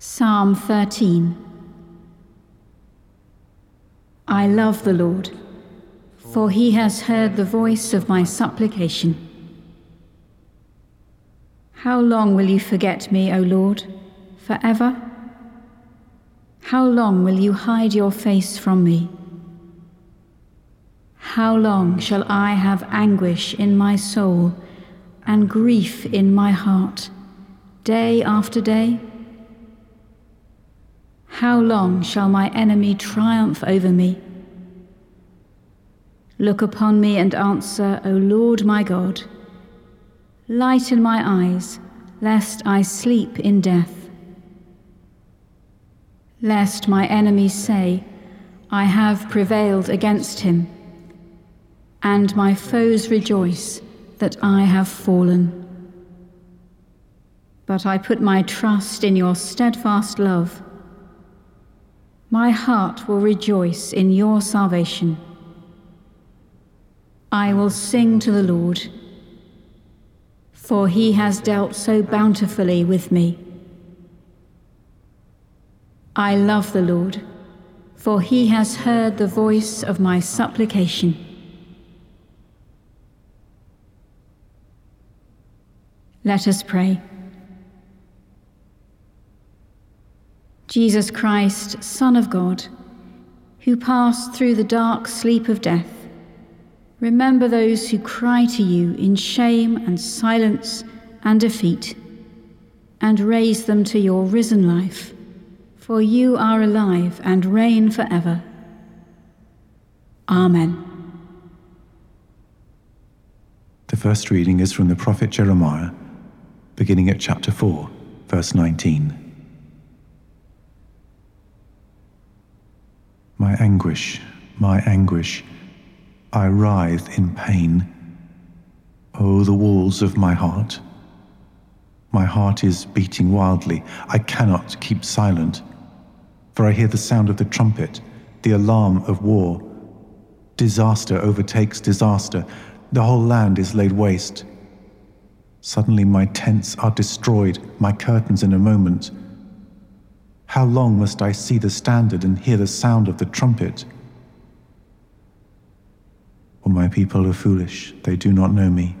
Psalm 13 I love the Lord, for he has heard the voice of my supplication. How long will you forget me, O Lord? Forever? How long will you hide your face from me? How long shall I have anguish in my soul and grief in my heart, day after day? How long shall my enemy triumph over me? Look upon me and answer, O Lord my God. Lighten my eyes, lest I sleep in death. Lest my enemies say, I have prevailed against him, and my foes rejoice that I have fallen. But I put my trust in your steadfast love. My heart will rejoice in your salvation. I will sing to the Lord for he has dealt so bountifully with me. I love the Lord, for he has heard the voice of my supplication. Let us pray. Jesus Christ, Son of God, who passed through the dark sleep of death, Remember those who cry to you in shame and silence and defeat, and raise them to your risen life, for you are alive and reign forever. Amen. The first reading is from the prophet Jeremiah, beginning at chapter 4, verse 19. My anguish, my anguish I writhe in pain. Oh, the walls of my heart. My heart is beating wildly. I cannot keep silent, for I hear the sound of the trumpet, the alarm of war. Disaster overtakes disaster. The whole land is laid waste. Suddenly, my tents are destroyed, my curtains in a moment. How long must I see the standard and hear the sound of the trumpet? For my people are foolish, they do not know me.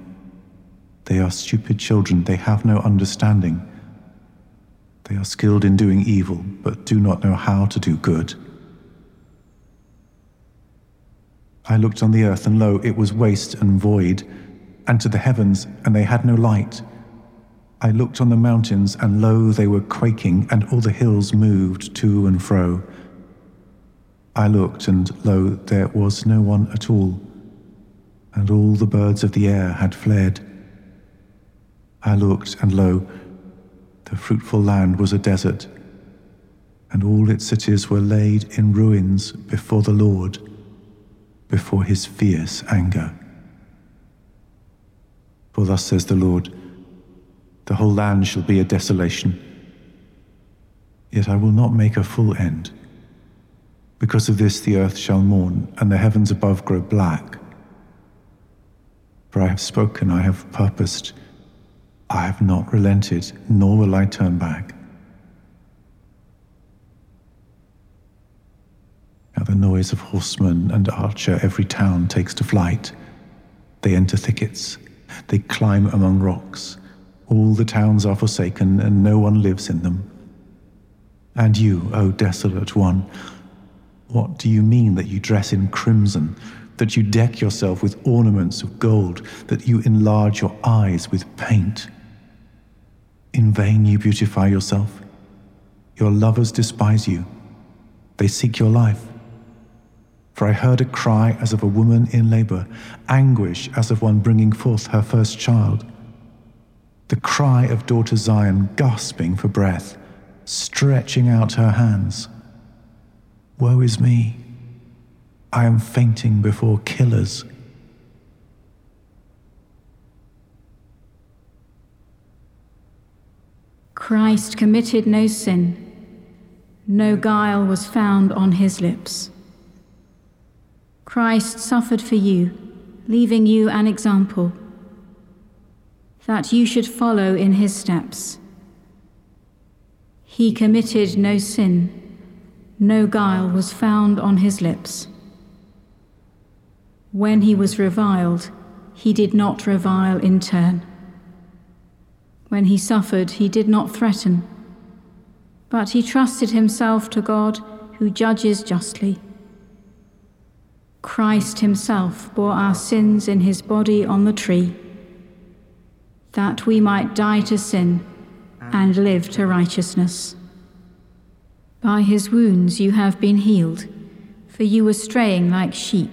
They are stupid children, they have no understanding. They are skilled in doing evil, but do not know how to do good. I looked on the earth, and lo, it was waste and void, and to the heavens, and they had no light. I looked on the mountains, and lo, they were quaking, and all the hills moved to and fro. I looked, and lo, there was no one at all and all the birds of the air had fled. I looked, and lo, the fruitful land was a desert, and all its cities were laid in ruins before the Lord, before his fierce anger. For thus says the Lord The whole land shall be a desolation. Yet I will not make a full end. Because of this, the earth shall mourn, and the heavens above grow black for I have spoken, I have purposed, I have not relented, nor will I turn back. At the noise of horseman and archer, every town takes to flight. They enter thickets, they climb among rocks. All the towns are forsaken, and no one lives in them. And you, O desolate one, what do you mean that you dress in crimson? that you deck yourself with ornaments of gold, that you enlarge your eyes with paint. In vain you beautify yourself. Your lovers despise you. They seek your life. For I heard a cry as of a woman in labor, anguish as of one bringing forth her first child. The cry of daughter Zion gasping for breath, stretching out her hands. Woe is me! I am fainting before killers. Christ committed no sin, no guile was found on his lips. Christ suffered for you, leaving you an example, that you should follow in his steps. He committed no sin, no guile was found on his lips. When he was reviled, he did not revile in turn. When he suffered, he did not threaten, but he trusted himself to God who judges justly. Christ himself bore our sins in his body on the tree, that we might die to sin and live to righteousness. By his wounds you have been healed, for you were straying like sheep,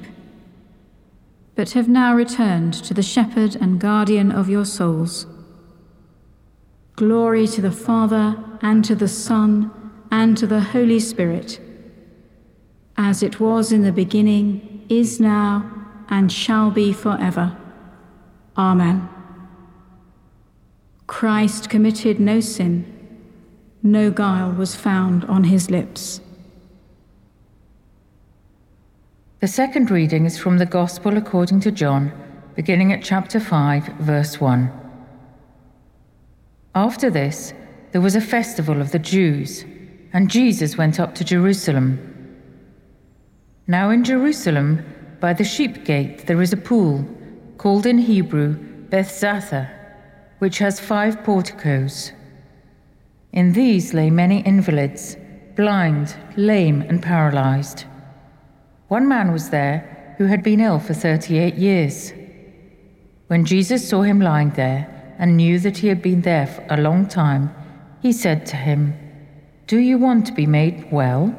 but have now returned to the shepherd and guardian of your souls. Glory to the Father, and to the Son, and to the Holy Spirit, as it was in the beginning, is now, and shall be forever. Amen. Christ committed no sin, no guile was found on his lips. The second reading is from the Gospel according to John, beginning at chapter 5, verse 1. After this, there was a festival of the Jews, and Jesus went up to Jerusalem. Now in Jerusalem, by the sheep gate, there is a pool, called in Hebrew Bethzatha, which has five porticos. In these lay many invalids, blind, lame, and paralyzed. One man was there who had been ill for 38 years. When Jesus saw him lying there, and knew that he had been there for a long time, he said to him, Do you want to be made well?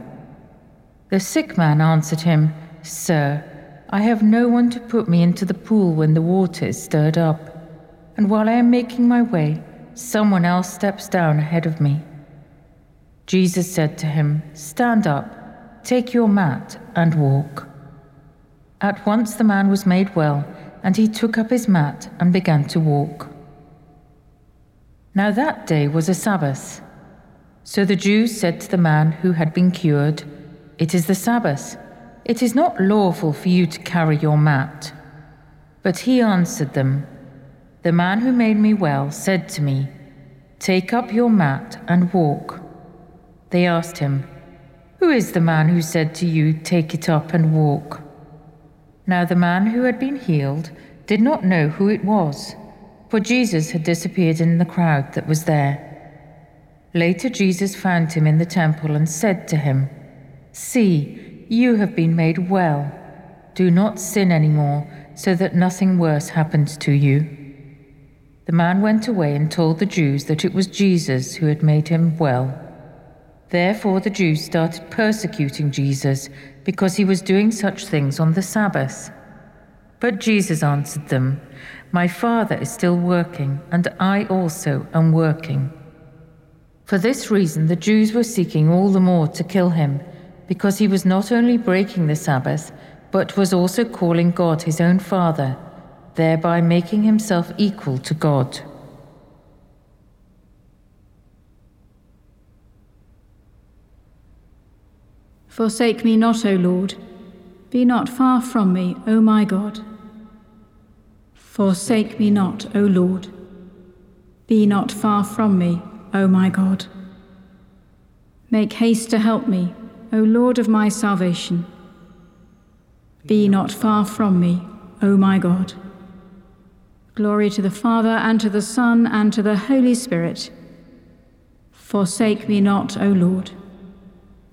The sick man answered him, Sir, I have no one to put me into the pool when the water is stirred up, and while I am making my way, someone else steps down ahead of me. Jesus said to him, Stand up, take your mat, and walk. At once the man was made well, and he took up his mat and began to walk. Now that day was a Sabbath. So the Jews said to the man who had been cured, It is the Sabbath. It is not lawful for you to carry your mat. But he answered them, The man who made me well said to me, Take up your mat and walk. They asked him, Who is the man who said to you, Take it up and walk? Now the man who had been healed did not know who it was for Jesus had disappeared in the crowd that was there. Later, Jesus found him in the temple and said to him, See, you have been made well. Do not sin anymore, so that nothing worse happens to you. The man went away and told the Jews that it was Jesus who had made him well. Therefore, the Jews started persecuting Jesus because he was doing such things on the Sabbath. But Jesus answered them, my Father is still working, and I also am working. For this reason, the Jews were seeking all the more to kill him, because he was not only breaking the Sabbath, but was also calling God his own Father, thereby making himself equal to God. Forsake me not, O Lord. Be not far from me, O my God. Forsake me not, O Lord. Be not far from me, O my God. Make haste to help me, O Lord of my salvation. Be not far from me, O my God. Glory to the Father, and to the Son, and to the Holy Spirit. Forsake me not, O Lord.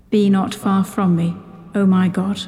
Be not far from me, O my God.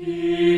He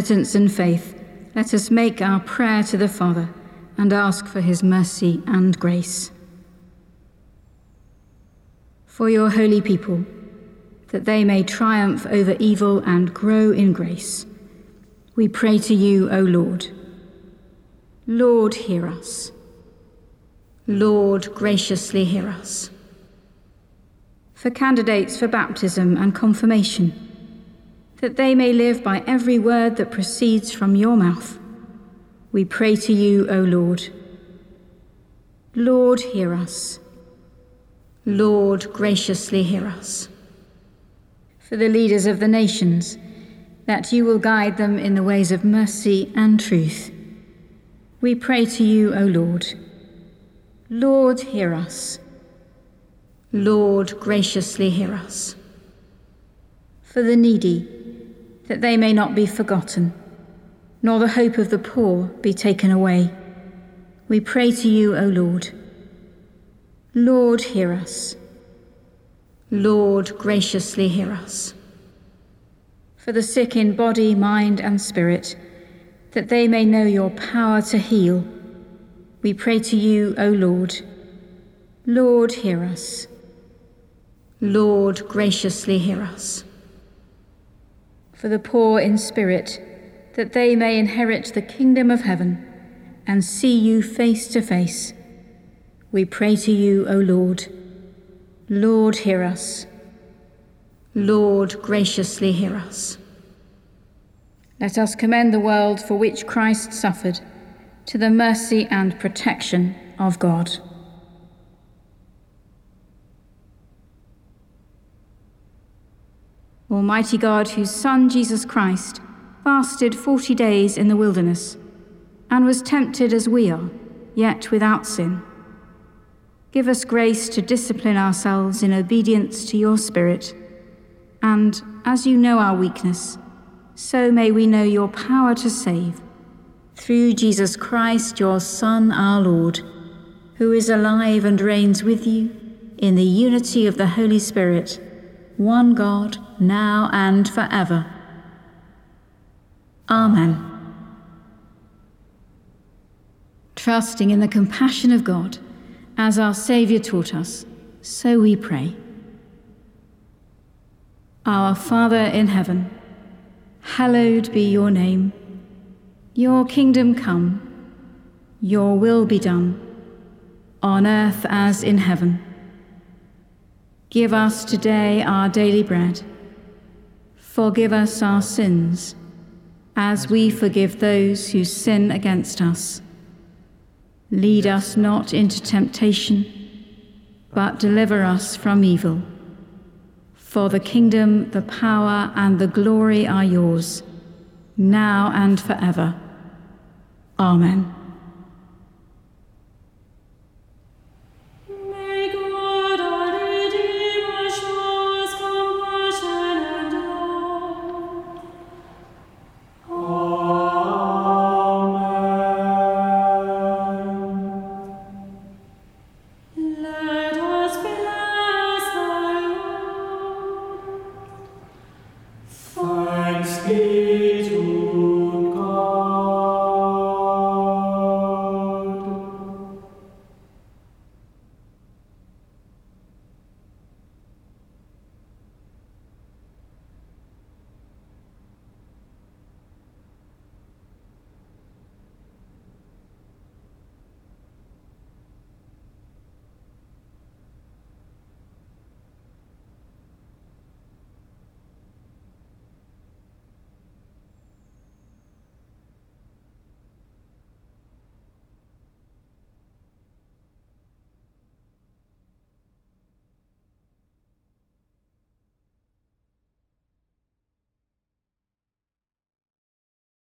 penitence and faith, let us make our prayer to the Father and ask for his mercy and grace. For your holy people, that they may triumph over evil and grow in grace, we pray to you, O Lord. Lord, hear us. Lord, graciously hear us. For candidates for baptism and confirmation, that they may live by every word that proceeds from your mouth, we pray to you, O Lord. Lord, hear us. Lord, graciously hear us. For the leaders of the nations, that you will guide them in the ways of mercy and truth. We pray to you, O Lord. Lord, hear us. Lord, graciously hear us. For the needy, that they may not be forgotten, nor the hope of the poor be taken away. We pray to you, O Lord. Lord, hear us. Lord, graciously hear us. For the sick in body, mind, and spirit, that they may know your power to heal, we pray to you, O Lord. Lord, hear us. Lord, graciously hear us. For the poor in spirit, that they may inherit the kingdom of heaven and see you face to face. We pray to you, O Lord. Lord, hear us. Lord, graciously hear us. Let us commend the world for which Christ suffered to the mercy and protection of God. Almighty God, whose Son Jesus Christ fasted forty days in the wilderness and was tempted as we are, yet without sin. Give us grace to discipline ourselves in obedience to your Spirit, and as you know our weakness, so may we know your power to save. Through Jesus Christ, your Son, our Lord, who is alive and reigns with you in the unity of the Holy Spirit, one God, now and forever. Amen. Trusting in the compassion of God, as our Saviour taught us, so we pray. Our Father in heaven, hallowed be your name. Your kingdom come, your will be done, on earth as in heaven. Give us today our daily bread. Forgive us our sins as we forgive those who sin against us. Lead us not into temptation, but deliver us from evil. For the kingdom, the power, and the glory are yours, now and forever. Amen.